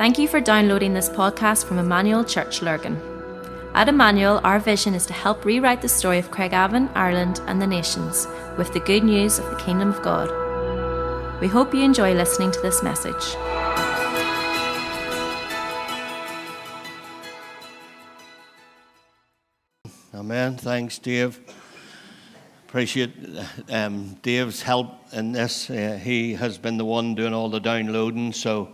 Thank you for downloading this podcast from Emmanuel Church Lurgan. At Emmanuel, our vision is to help rewrite the story of Craigavon, Ireland, and the nations with the good news of the Kingdom of God. We hope you enjoy listening to this message. Amen. Thanks, Dave. Appreciate um, Dave's help in this. Uh, he has been the one doing all the downloading, so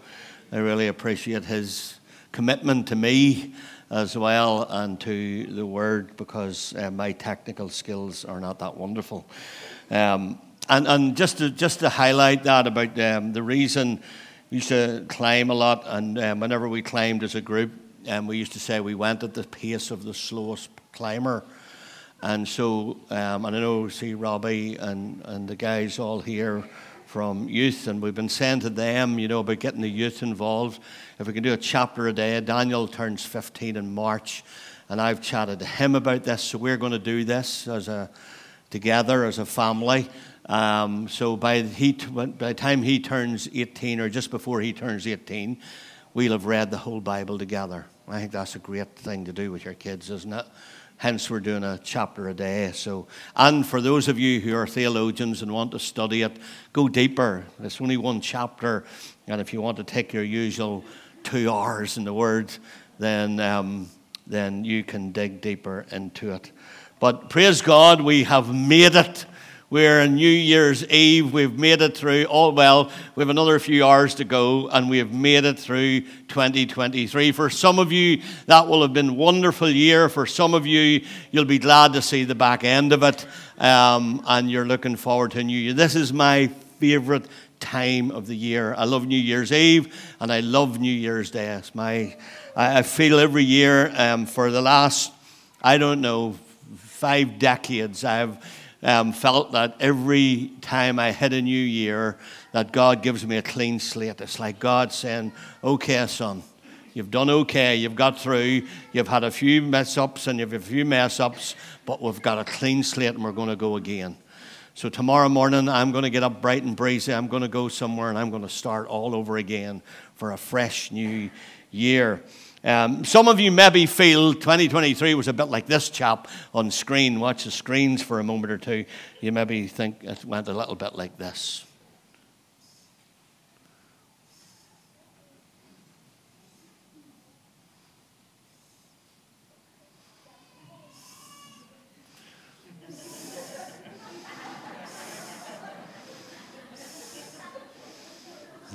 I really appreciate his commitment to me as well and to the word because uh, my technical skills are not that wonderful. Um, and, and just to just to highlight that about um, the reason we used to climb a lot, and um, whenever we climbed as a group, um, we used to say we went at the pace of the slowest climber. And so, um, and I know, see Robbie and, and the guys all here from youth, and we've been saying to them, you know, about getting the youth involved. If we can do a chapter a day, Daniel turns 15 in March, and I've chatted to him about this, so we're going to do this as a together as a family. Um, so by, he, by the time he turns 18, or just before he turns 18, we'll have read the whole Bible together. I think that's a great thing to do with your kids, isn't it? Hence, we're doing a chapter a day. So, and for those of you who are theologians and want to study it, go deeper. It's only one chapter, and if you want to take your usual two hours in the Word, then um, then you can dig deeper into it. But praise God, we have made it. We're on New Year's Eve. We've made it through all well. We have another few hours to go, and we have made it through 2023. For some of you, that will have been a wonderful year. For some of you, you'll be glad to see the back end of it, um, and you're looking forward to a new year. This is my favorite time of the year. I love New Year's Eve, and I love New Year's Day. It's my, I feel every year um, for the last, I don't know, five decades, I've um, felt that every time I hit a new year, that God gives me a clean slate. It's like God saying, "Okay, son, you've done okay. You've got through. You've had a few mess ups and you've had a few mess ups, but we've got a clean slate and we're going to go again." So tomorrow morning, I'm going to get up bright and breezy. I'm going to go somewhere and I'm going to start all over again for a fresh new year. Um, some of you maybe feel 2023 was a bit like this chap on screen. Watch the screens for a moment or two. You maybe think it went a little bit like this.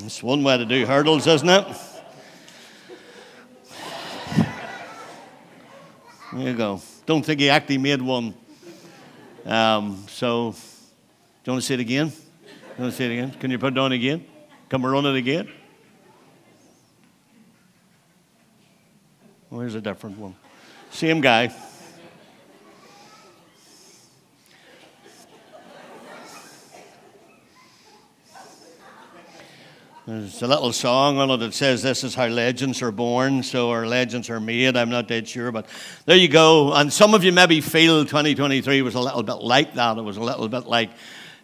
It's one way to do hurdles, isn't it? There you go. Don't think he actually made one. Um, so, do you want to say it again? Do You want to say it again? Can you put it on again? Can we run it again? Where's a different one? Same guy. There's a little song on it that says, This is how legends are born, so our legends are made. I'm not dead sure, but there you go. And some of you maybe feel 2023 was a little bit like that. It was a little bit like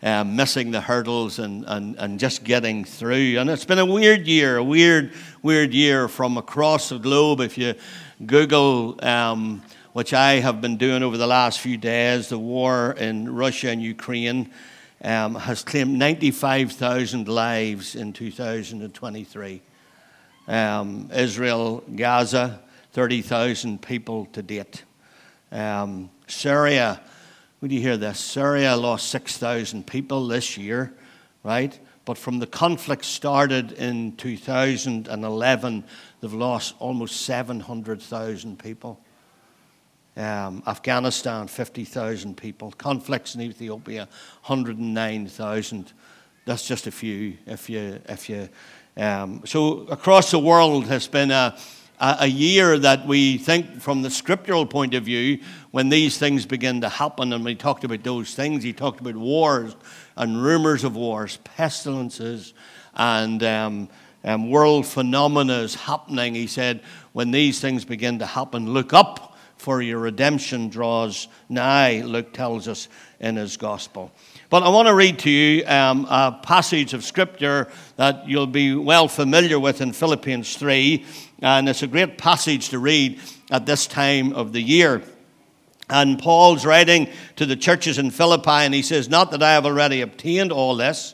um, missing the hurdles and, and, and just getting through. And it's been a weird year, a weird, weird year from across the globe. If you Google, um, which I have been doing over the last few days, the war in Russia and Ukraine um, has claimed 95,000 lives in 2023. Um, Israel, Gaza, 30,000 people to date. Um, Syria, would you hear this? Syria lost 6,000 people this year, right? But from the conflict started in 2011, they've lost almost 700,000 people. Um, Afghanistan, 50,000 people. Conflicts in Ethiopia, 109,000. That's just a few. If you, if you, um, so across the world has been a, a year that we think from the scriptural point of view, when these things begin to happen, and we talked about those things, he talked about wars and rumors of wars, pestilences, and um, um, world phenomena happening. He said, when these things begin to happen, look up for your redemption draws nigh, Luke tells us in his gospel. But I want to read to you um, a passage of scripture that you'll be well familiar with in Philippians 3. And it's a great passage to read at this time of the year. And Paul's writing to the churches in Philippi, and he says, Not that I have already obtained all this.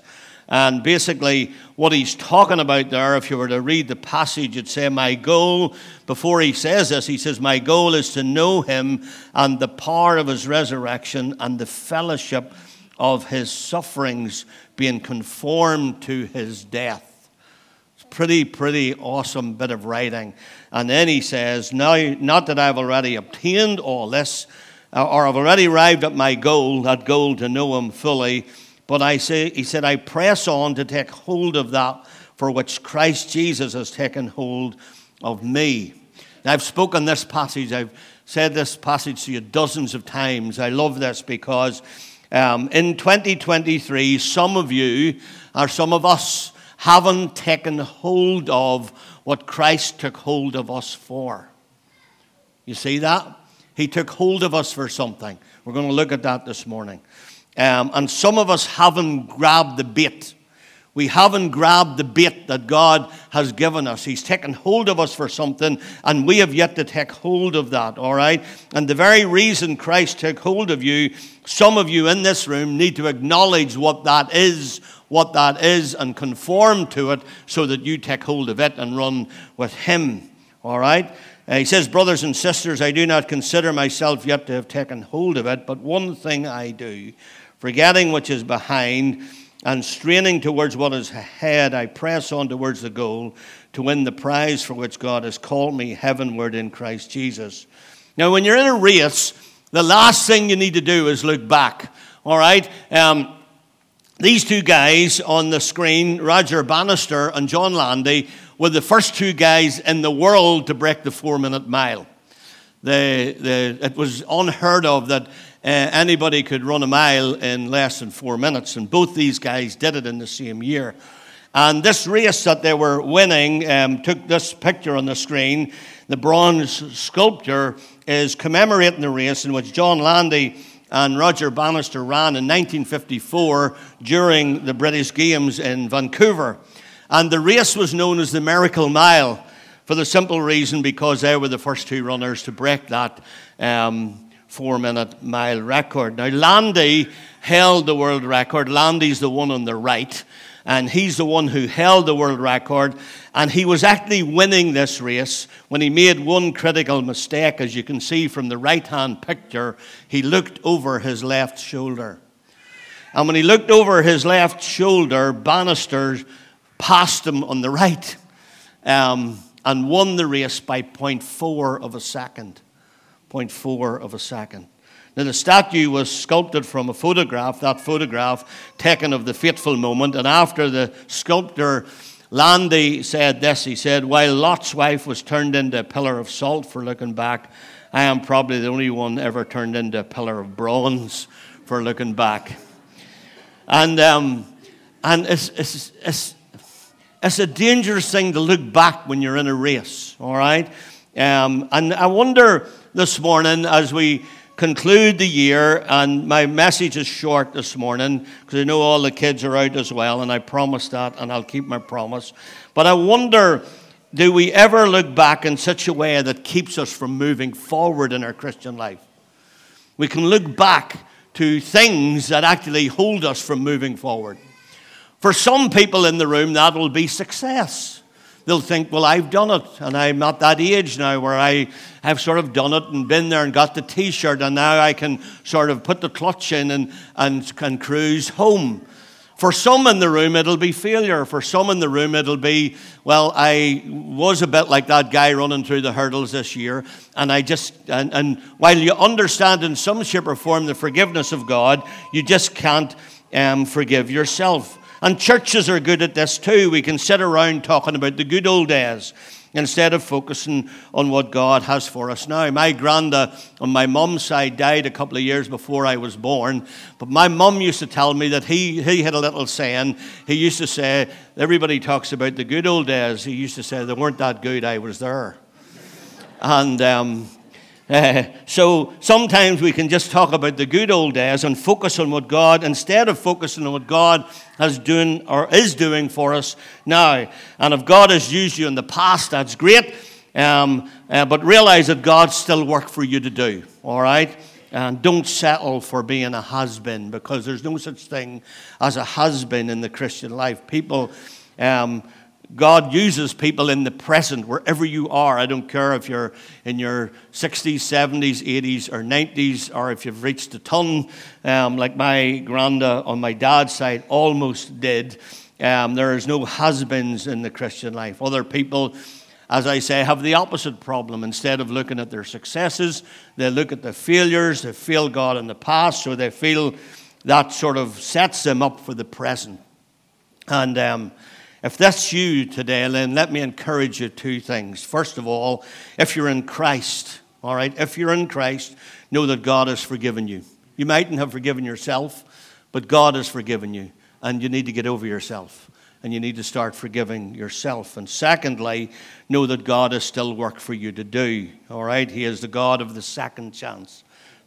And basically, what he's talking about there, if you were to read the passage, it'd say, My goal, before he says this, he says, My goal is to know him and the power of his resurrection and the fellowship of his sufferings, being conformed to his death It's pretty, pretty awesome bit of writing. And then he says, Now, not that I've already obtained all this, uh, or I've already arrived at my goal, that goal to know him fully, but I say, he said, I press on to take hold of that for which Christ Jesus has taken hold of me. I've spoken this passage, I've said this passage to you dozens of times. I love this because um, in 2023, some of you, or some of us, haven't taken hold of what Christ took hold of us for. You see that? He took hold of us for something. We're going to look at that this morning. Um, and some of us haven't grabbed the bait. We haven't grabbed the bait that God has given us. He's taken hold of us for something, and we have yet to take hold of that, all right? And the very reason Christ took hold of you, some of you in this room need to acknowledge what that is what that is and conform to it so that you take hold of it and run with Him. All right? Uh, he says, Brothers and sisters, I do not consider myself yet to have taken hold of it, but one thing I do, forgetting which is behind and straining towards what is ahead, I press on towards the goal to win the prize for which God has called me heavenward in Christ Jesus. Now, when you're in a race, the last thing you need to do is look back. All right? Um, these two guys on the screen, Roger Bannister and John Landy, were the first two guys in the world to break the four minute mile. The, the, it was unheard of that uh, anybody could run a mile in less than four minutes, and both these guys did it in the same year. And this race that they were winning um, took this picture on the screen. The bronze sculpture is commemorating the race in which John Landy and Roger Bannister ran in 1954 during the British Games in Vancouver. And the race was known as the Miracle Mile for the simple reason because they were the first two runners to break that um, four minute mile record. Now, Landy held the world record. Landy's the one on the right and he's the one who held the world record. And he was actually winning this race when he made one critical mistake. As you can see from the right hand picture, he looked over his left shoulder. And when he looked over his left shoulder, Bannister passed him on the right um, and won the race by 0.4 of a second. 0.4 of a second. Now, the statue was sculpted from a photograph, that photograph taken of the fateful moment. And after the sculptor, Landy said this he said, While Lot's wife was turned into a pillar of salt for looking back, I am probably the only one ever turned into a pillar of bronze for looking back. And, um, and it's, it's, it's, it's a dangerous thing to look back when you're in a race, all right? Um, and I wonder this morning as we conclude the year, and my message is short this morning because I know all the kids are out as well, and I promised that, and I'll keep my promise. But I wonder do we ever look back in such a way that keeps us from moving forward in our Christian life? We can look back to things that actually hold us from moving forward. For some people in the room, that will be success they'll think, well, I've done it, and I'm at that age now where I have sort of done it and been there and got the t shirt, and now I can sort of put the clutch in and, and can cruise home. For some in the room, it'll be failure. For some in the room, it'll be, well, I was a bit like that guy running through the hurdles this year. And I just, and, and while you understand in some shape or form the forgiveness of God, you just can't um, forgive yourself. And churches are good at this too. We can sit around talking about the good old days instead of focusing on what God has for us now. My granda on my mum's side died a couple of years before I was born, but my mum used to tell me that he, he had a little saying. He used to say, Everybody talks about the good old days. He used to say, They weren't that good, I was there. And um, Uh, so sometimes we can just talk about the good old days and focus on what God, instead of focusing on what God has doing or is doing for us now. And if God has used you in the past, that's great. Um, uh, but realize that God's still work for you to do. All right. And don't settle for being a husband because there's no such thing as a husband in the Christian life. People. Um, God uses people in the present, wherever you are. I don't care if you're in your 60s, 70s, 80s, or 90s, or if you've reached a ton, um, like my granda on my dad's side almost did. Um, there is no husbands in the Christian life. Other people, as I say, have the opposite problem. Instead of looking at their successes, they look at the failures. They feel God in the past, so they feel that sort of sets them up for the present. And um, if that's you today, then let me encourage you two things. First of all, if you're in Christ, all right, if you're in Christ, know that God has forgiven you. You mightn't have forgiven yourself, but God has forgiven you, and you need to get over yourself. And you need to start forgiving yourself. And secondly, know that God has still work for you to do. All right? He is the God of the second chance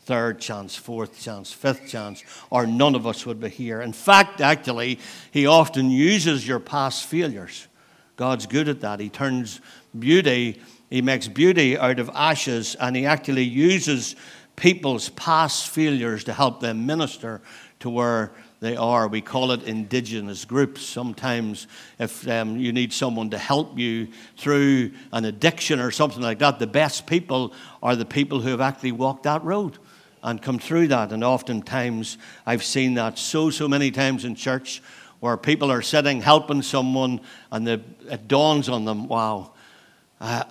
third chance, fourth chance, fifth chance, or none of us would be here. In fact, actually, He often uses your past failures. God's good at that. He turns beauty, He makes beauty out of ashes, and He actually uses people's past failures to help them minister to where they are. We call it indigenous groups. Sometimes, if um, you need someone to help you through an addiction or something like that, the best people are the people who have actually walked that road and come through that. And oftentimes, I've seen that so, so many times in church where people are sitting helping someone and it dawns on them, wow, uh,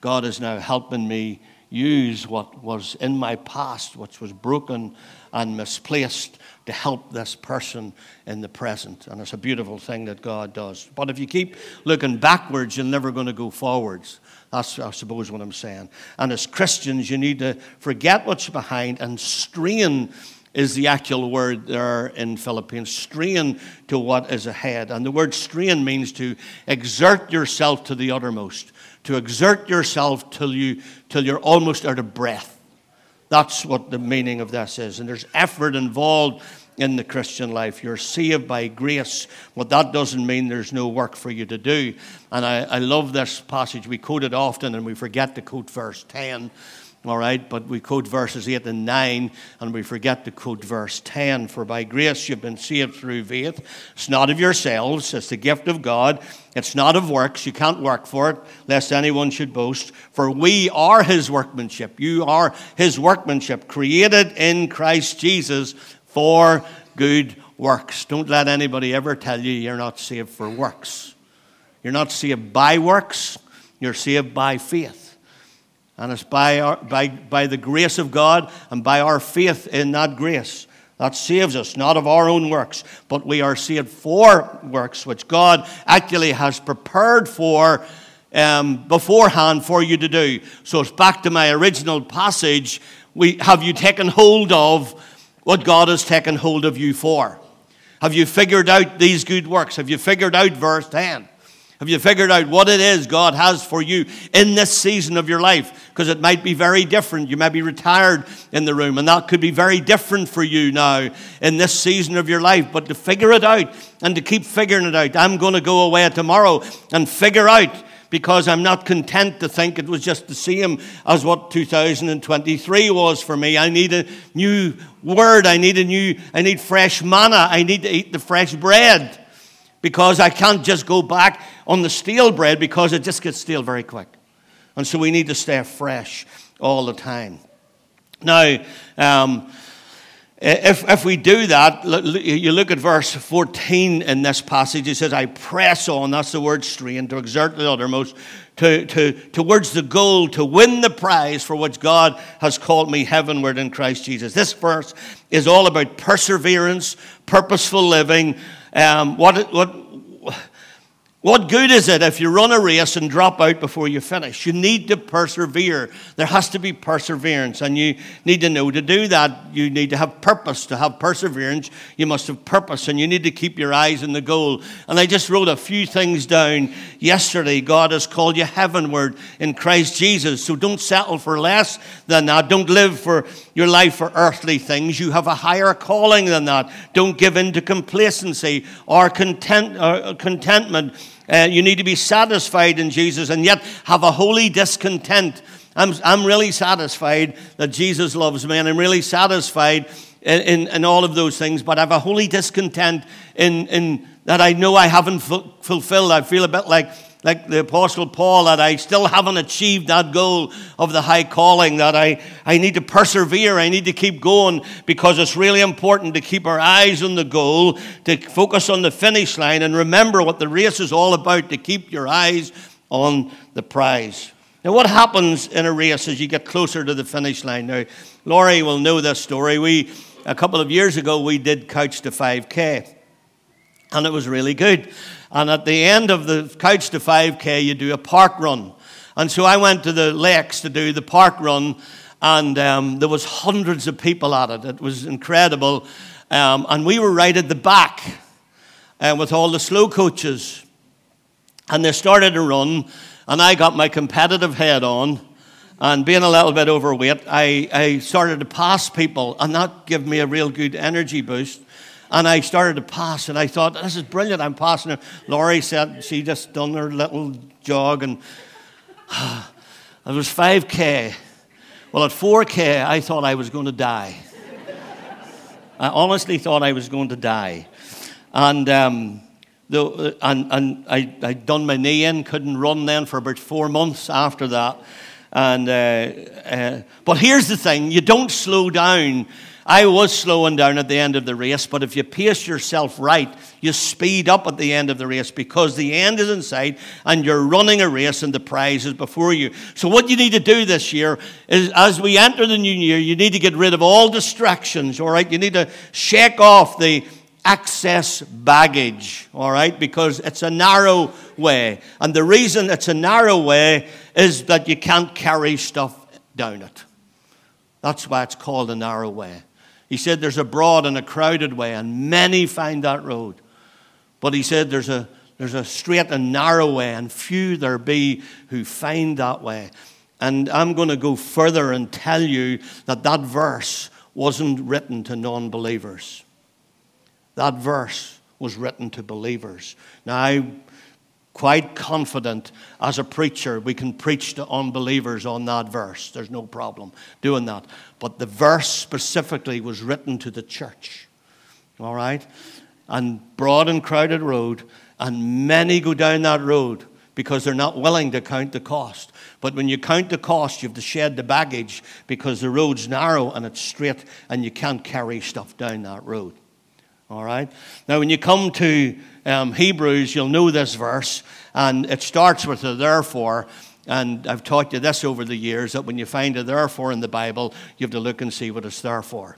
God is now helping me use what was in my past, which was broken and misplaced, to help this person in the present. And it's a beautiful thing that God does. But if you keep looking backwards, you're never going to go forwards. That's, I suppose, what I'm saying. And as Christians, you need to forget what's behind and strain is the actual word there in Philippians. Strain to what is ahead. And the word strain means to exert yourself to the uttermost, to exert yourself till, you, till you're almost out of breath. That's what the meaning of this is. And there's effort involved in the Christian life. You're saved by grace, but that doesn't mean there's no work for you to do. And I, I love this passage. We quote it often and we forget to quote verse 10 all right, but we quote verses 8 and 9, and we forget to quote verse 10. For by grace you've been saved through faith. It's not of yourselves, it's the gift of God. It's not of works. You can't work for it, lest anyone should boast. For we are his workmanship. You are his workmanship, created in Christ Jesus for good works. Don't let anybody ever tell you you're not saved for works. You're not saved by works, you're saved by faith. And it's by, our, by, by the grace of God and by our faith in that grace that saves us, not of our own works, but we are saved for works which God actually has prepared for um, beforehand for you to do. So it's back to my original passage. We, have you taken hold of what God has taken hold of you for? Have you figured out these good works? Have you figured out verse 10? Have you figured out what it is God has for you in this season of your life? Because it might be very different. You might be retired in the room, and that could be very different for you now in this season of your life. But to figure it out and to keep figuring it out, I'm going to go away tomorrow and figure out because I'm not content to think it was just the same as what 2023 was for me. I need a new word. I need a new, I need fresh manna. I need to eat the fresh bread because I can't just go back on the stale bread because it just gets stale very quick. And so we need to stay fresh all the time. Now, um, if, if we do that, you look at verse 14 in this passage, it says, I press on, that's the word strain, to exert the uttermost, to, to, towards the goal, to win the prize for which God has called me heavenward in Christ Jesus. This verse is all about perseverance, purposeful living, um, what, what, What good is it if you run a race and drop out before you finish? You need to persevere. There has to be perseverance, and you need to know to do that. You need to have purpose. To have perseverance, you must have purpose, and you need to keep your eyes on the goal. And I just wrote a few things down yesterday. God has called you heavenward in Christ Jesus, so don't settle for less than that. Don't live for your life for earthly things. You have a higher calling than that. Don't give in to complacency or content, or contentment uh, you need to be satisfied in Jesus and yet have a holy discontent. I'm, I'm really satisfied that Jesus loves me, and I'm really satisfied in, in, in all of those things, but I have a holy discontent in, in that I know I haven't fulfilled. I feel a bit like like the Apostle Paul, that I still haven't achieved that goal of the high calling, that I, I need to persevere, I need to keep going because it's really important to keep our eyes on the goal, to focus on the finish line, and remember what the race is all about, to keep your eyes on the prize. Now, what happens in a race as you get closer to the finish line? Now, Laurie will know this story. We, a couple of years ago, we did Couch to 5K, and it was really good. And at the end of the Couch to 5K, you do a park run. And so I went to the lakes to do the park run, and um, there was hundreds of people at it. It was incredible. Um, and we were right at the back uh, with all the slow coaches. And they started to run, and I got my competitive head on. And being a little bit overweight, I, I started to pass people, and that gave me a real good energy boost. And I started to pass, and I thought, this is brilliant. I'm passing her. Laurie said she just done her little jog, and it was 5K. Well, at 4K, I thought I was going to die. I honestly thought I was going to die. And, um, the, and, and I, I'd done my knee in, couldn't run then for about four months after that. And, uh, uh, but here's the thing you don't slow down I was slowing down at the end of the race, but if you pace yourself right, you speed up at the end of the race because the end is in sight and you're running a race and the prize is before you. So, what you need to do this year is as we enter the new year, you need to get rid of all distractions, all right? You need to shake off the excess baggage, all right? Because it's a narrow way. And the reason it's a narrow way is that you can't carry stuff down it. That's why it's called a narrow way. He said there's a broad and a crowded way, and many find that road. But he said there's a, there's a straight and narrow way, and few there be who find that way. And I'm going to go further and tell you that that verse wasn't written to non believers. That verse was written to believers. Now, I quite confident as a preacher we can preach to unbelievers on that verse. There's no problem doing that. But the verse specifically was written to the church. All right? And broad and crowded road, and many go down that road because they're not willing to count the cost. But when you count the cost, you have to shed the baggage because the road's narrow and it's straight and you can't carry stuff down that road. All right? Now, when you come to um, Hebrews, you'll know this verse, and it starts with a therefore. And I've taught you this over the years that when you find a therefore in the Bible, you have to look and see what it's there for.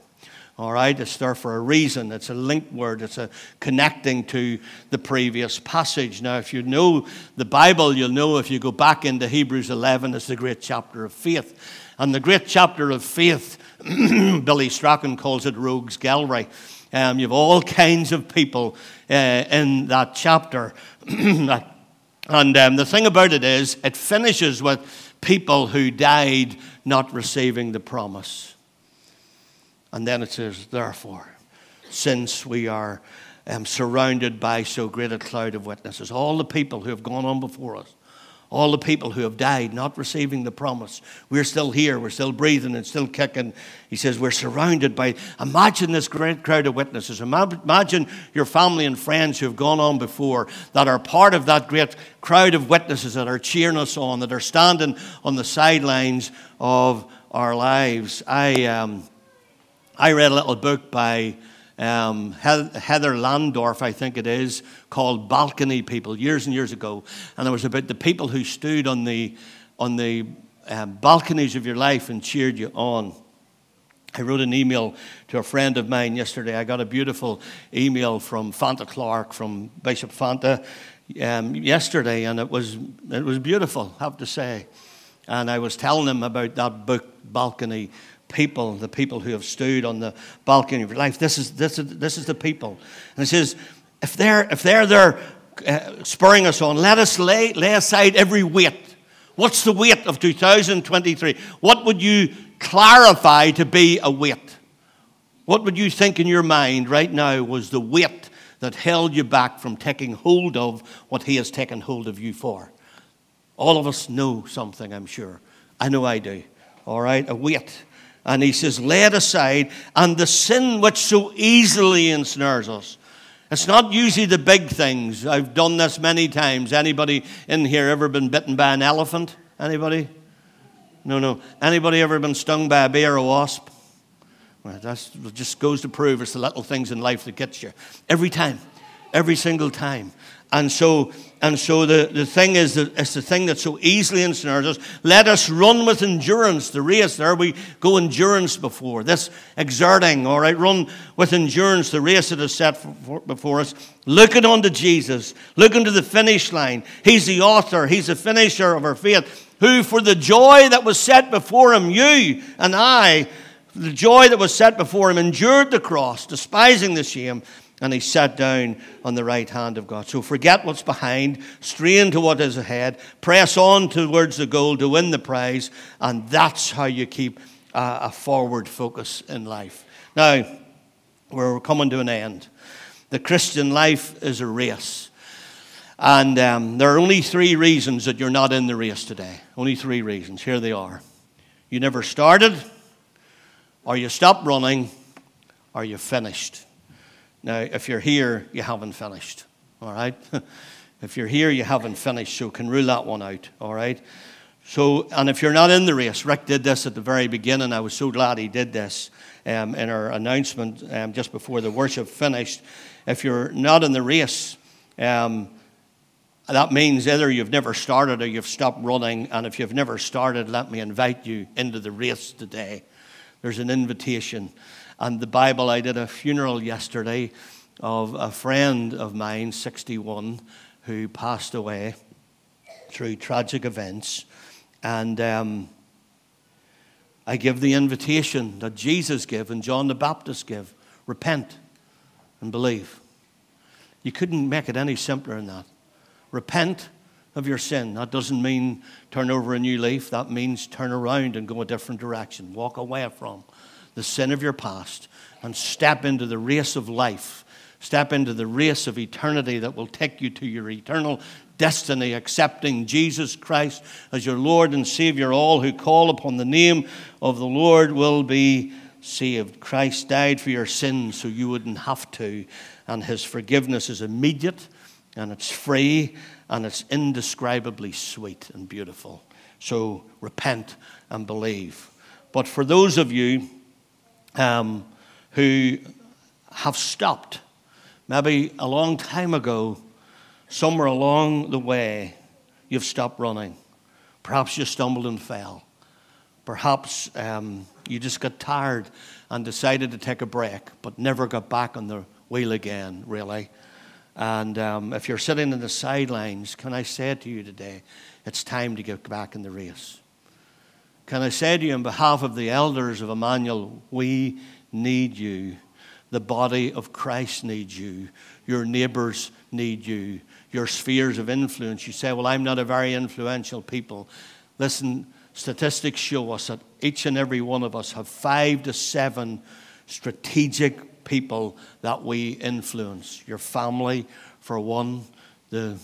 All right, it's there for a reason. It's a linked word. It's a connecting to the previous passage. Now, if you know the Bible, you'll know if you go back into Hebrews 11, it's the great chapter of faith. And the great chapter of faith, Billy Strachan calls it Rogues Gallery. Um, you have all kinds of people uh, in that chapter. and um, the thing about it is, it finishes with people who died not receiving the promise. And then it says, therefore, since we are um, surrounded by so great a cloud of witnesses, all the people who have gone on before us, all the people who have died not receiving the promise. We're still here, we're still breathing and still kicking. He says, We're surrounded by, imagine this great crowd of witnesses. Imagine your family and friends who have gone on before that are part of that great crowd of witnesses that are cheering us on, that are standing on the sidelines of our lives. I, um, I read a little book by um, Heather Landorf, I think it is, called Balcony People, years and years ago. And it was about the people who stood on the, on the um, balconies of your life and cheered you on. I wrote an email to a friend of mine yesterday. I got a beautiful email from Fanta Clark, from Bishop Fanta. um, yesterday, and it was, it was beautiful, I have to say. And I was telling him about that book, Balcony People, the people who have stood on the balcony of your life. This is, this is, this is the people. And it says, if they're, if they're there uh, spurring us on, let us lay, lay aside every weight. What's the weight of 2023? What would you clarify to be a weight? What would you think in your mind right now was the weight that held you back from taking hold of what He has taken hold of you for? All of us know something, I'm sure. I know I do. All right, a weight. And He says, lay it aside, and the sin which so easily ensnares us. It's not usually the big things. I've done this many times. Anybody in here ever been bitten by an elephant? Anybody? No, no. Anybody ever been stung by a bee or a wasp? Well, that just goes to prove it's the little things in life that gets you. Every time. Every single time. And so, and so the, the thing is that it's the thing that so easily ensnares us. Let us run with endurance the race. There we go endurance before. This exerting, all right, run with endurance the race that is set for, before us. Looking unto Jesus, looking to the finish line. He's the author, He's the finisher of our faith, who for the joy that was set before Him, you and I, the joy that was set before him, endured the cross, despising the shame, and he sat down on the right hand of God. So forget what's behind, strain to what is ahead, press on towards the goal to win the prize, and that's how you keep a, a forward focus in life. Now, we're coming to an end. The Christian life is a race. And um, there are only three reasons that you're not in the race today. Only three reasons. Here they are. You never started or you stopped running, or you finished. Now, if you're here, you haven't finished. All right? if you're here, you haven't finished, so can rule that one out. All right? So, and if you're not in the race, Rick did this at the very beginning. I was so glad he did this um, in our announcement um, just before the worship finished. If you're not in the race, um, that means either you've never started or you've stopped running. And if you've never started, let me invite you into the race today there's an invitation. And the Bible, I did a funeral yesterday of a friend of mine, 61, who passed away through tragic events. And um, I give the invitation that Jesus gave and John the Baptist gave repent and believe. You couldn't make it any simpler than that. Repent of your sin. That doesn't mean turn over a new leaf. That means turn around and go a different direction. Walk away from the sin of your past and step into the race of life. Step into the race of eternity that will take you to your eternal destiny, accepting Jesus Christ as your Lord and Savior. All who call upon the name of the Lord will be saved. Christ died for your sins so you wouldn't have to, and His forgiveness is immediate and it's free and it's indescribably sweet and beautiful. So repent and believe. But for those of you um, who have stopped, maybe a long time ago, somewhere along the way, you've stopped running. Perhaps you stumbled and fell. Perhaps um, you just got tired and decided to take a break, but never got back on the wheel again, really. And um, if you're sitting in the sidelines, can I say to you today, it's time to get back in the race? Can I say to you, on behalf of the elders of Emmanuel, we need you. The body of Christ needs you. Your neighbors need you. Your spheres of influence. You say, Well, I'm not a very influential people. Listen, statistics show us that each and every one of us have five to seven strategic people that we influence. Your family, for one, the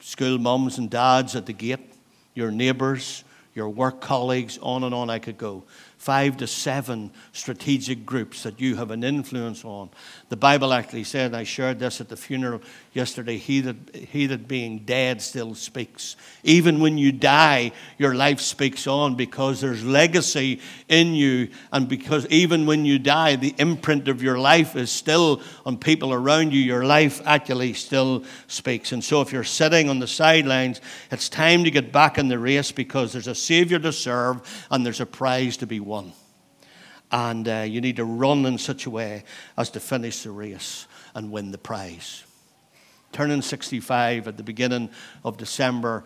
school mums and dads at the gate, your neighbours, your work colleagues, on and on I could go five to seven strategic groups that you have an influence on. The Bible actually said, I shared this at the funeral yesterday, he that, he that being dead still speaks. Even when you die, your life speaks on because there's legacy in you. And because even when you die, the imprint of your life is still on people around you. Your life actually still speaks. And so if you're sitting on the sidelines, it's time to get back in the race because there's a Savior to serve and there's a prize to be won one. And uh, you need to run in such a way as to finish the race and win the prize. turning 65 at the beginning of December.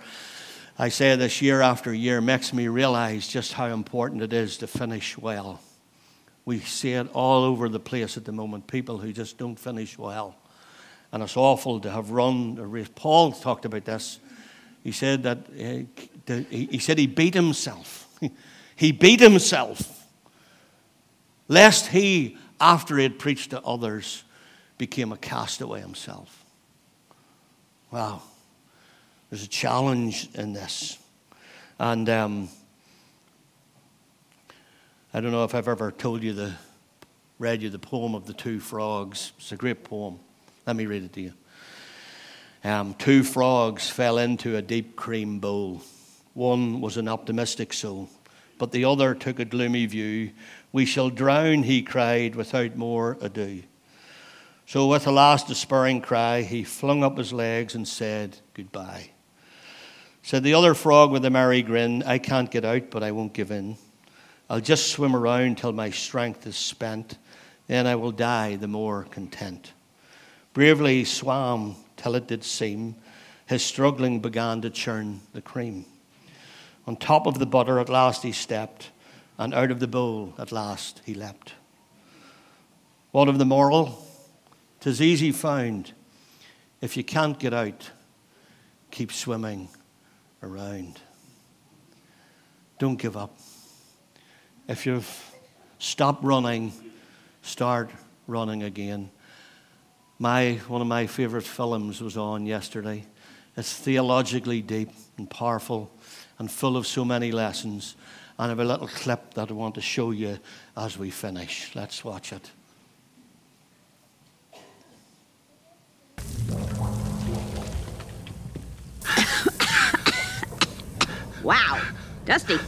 I say this year after year makes me realize just how important it is to finish well. We see it all over the place at the moment people who just don't finish well. And it's awful to have run a race. Paul talked about this. He said that uh, he said he beat himself. he beat himself lest he, after he had preached to others, became a castaway himself. Wow. There's a challenge in this. And um, I don't know if I've ever told you the, read you the poem of the two frogs. It's a great poem. Let me read it to you. Um, two frogs fell into a deep cream bowl. One was an optimistic soul, but the other took a gloomy view. We shall drown, he cried, without more ado. So, with a last despairing cry, he flung up his legs and said, Goodbye. Said the other frog with a merry grin, I can't get out, but I won't give in. I'll just swim around till my strength is spent, then I will die the more content. Bravely he swam till it did seem his struggling began to churn the cream. On top of the butter at last he stepped, and out of the bowl at last he leapt. What of the moral? 'Tis easy found. If you can't get out, keep swimming around. Don't give up. If you've stopped running, start running again. My, one of my favorite films was on yesterday. It's theologically deep and powerful and full of so many lessons. And I have a little clip that I want to show you as we finish. Let's watch it. Wow. Dusty.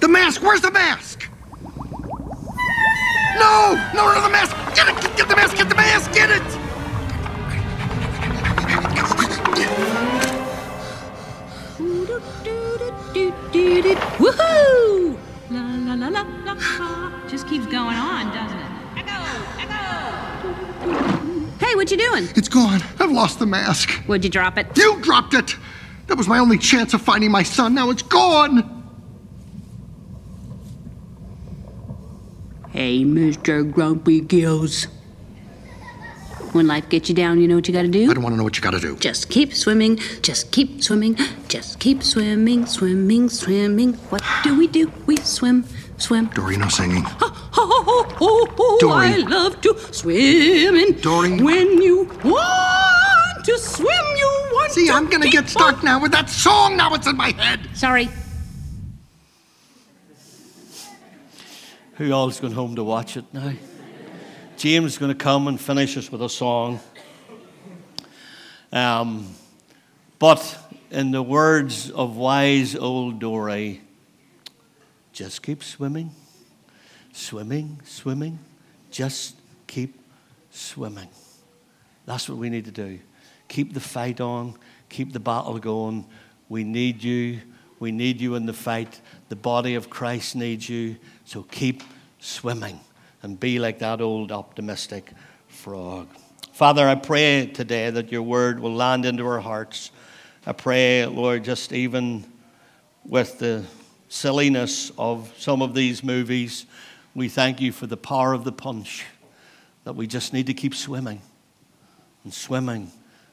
the mask! Where's the mask? No! No, no, the mask! Get it! Get the mask! Get the mask! Get it! Woohoo! La la la la la. Just keeps going on, doesn't it? Echo! Echo! Hey, what you doing? It's gone. I've lost the mask. Would you drop it? You dropped it! That was my only chance of finding my son. Now it's gone. Hey, Mr. Grumpy Gills. When life gets you down, you know what you gotta do? I don't want to know what you gotta do. Just keep swimming, just keep swimming, just keep swimming, swimming, swimming. What do we do? We swim, swim. Dory, no singing. Oh, oh, oh, oh, Dory. I love to swim in. Dory. When you want to swim, you want to. See, to I'm gonna keep get stuck now with that song. Now it's in my head. Sorry. Who all's going home to watch it now? James is going to come and finish us with a song. Um, but in the words of wise old Dory, just keep swimming, swimming, swimming, just keep swimming. That's what we need to do. Keep the fight on, keep the battle going. We need you. We need you in the fight. The body of Christ needs you. So keep swimming and be like that old optimistic frog. Father, I pray today that your word will land into our hearts. I pray, Lord, just even with the silliness of some of these movies, we thank you for the power of the punch, that we just need to keep swimming and swimming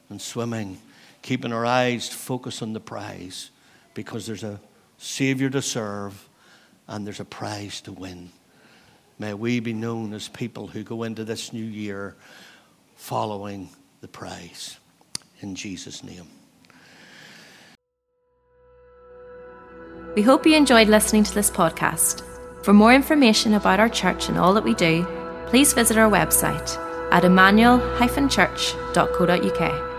and swimming, keeping our eyes focused on the prize because there's a Savior to serve and there's a prize to win. May we be known as people who go into this new year following the prize. In Jesus' name. We hope you enjoyed listening to this podcast. For more information about our church and all that we do, please visit our website at emmanuel-church.co.uk.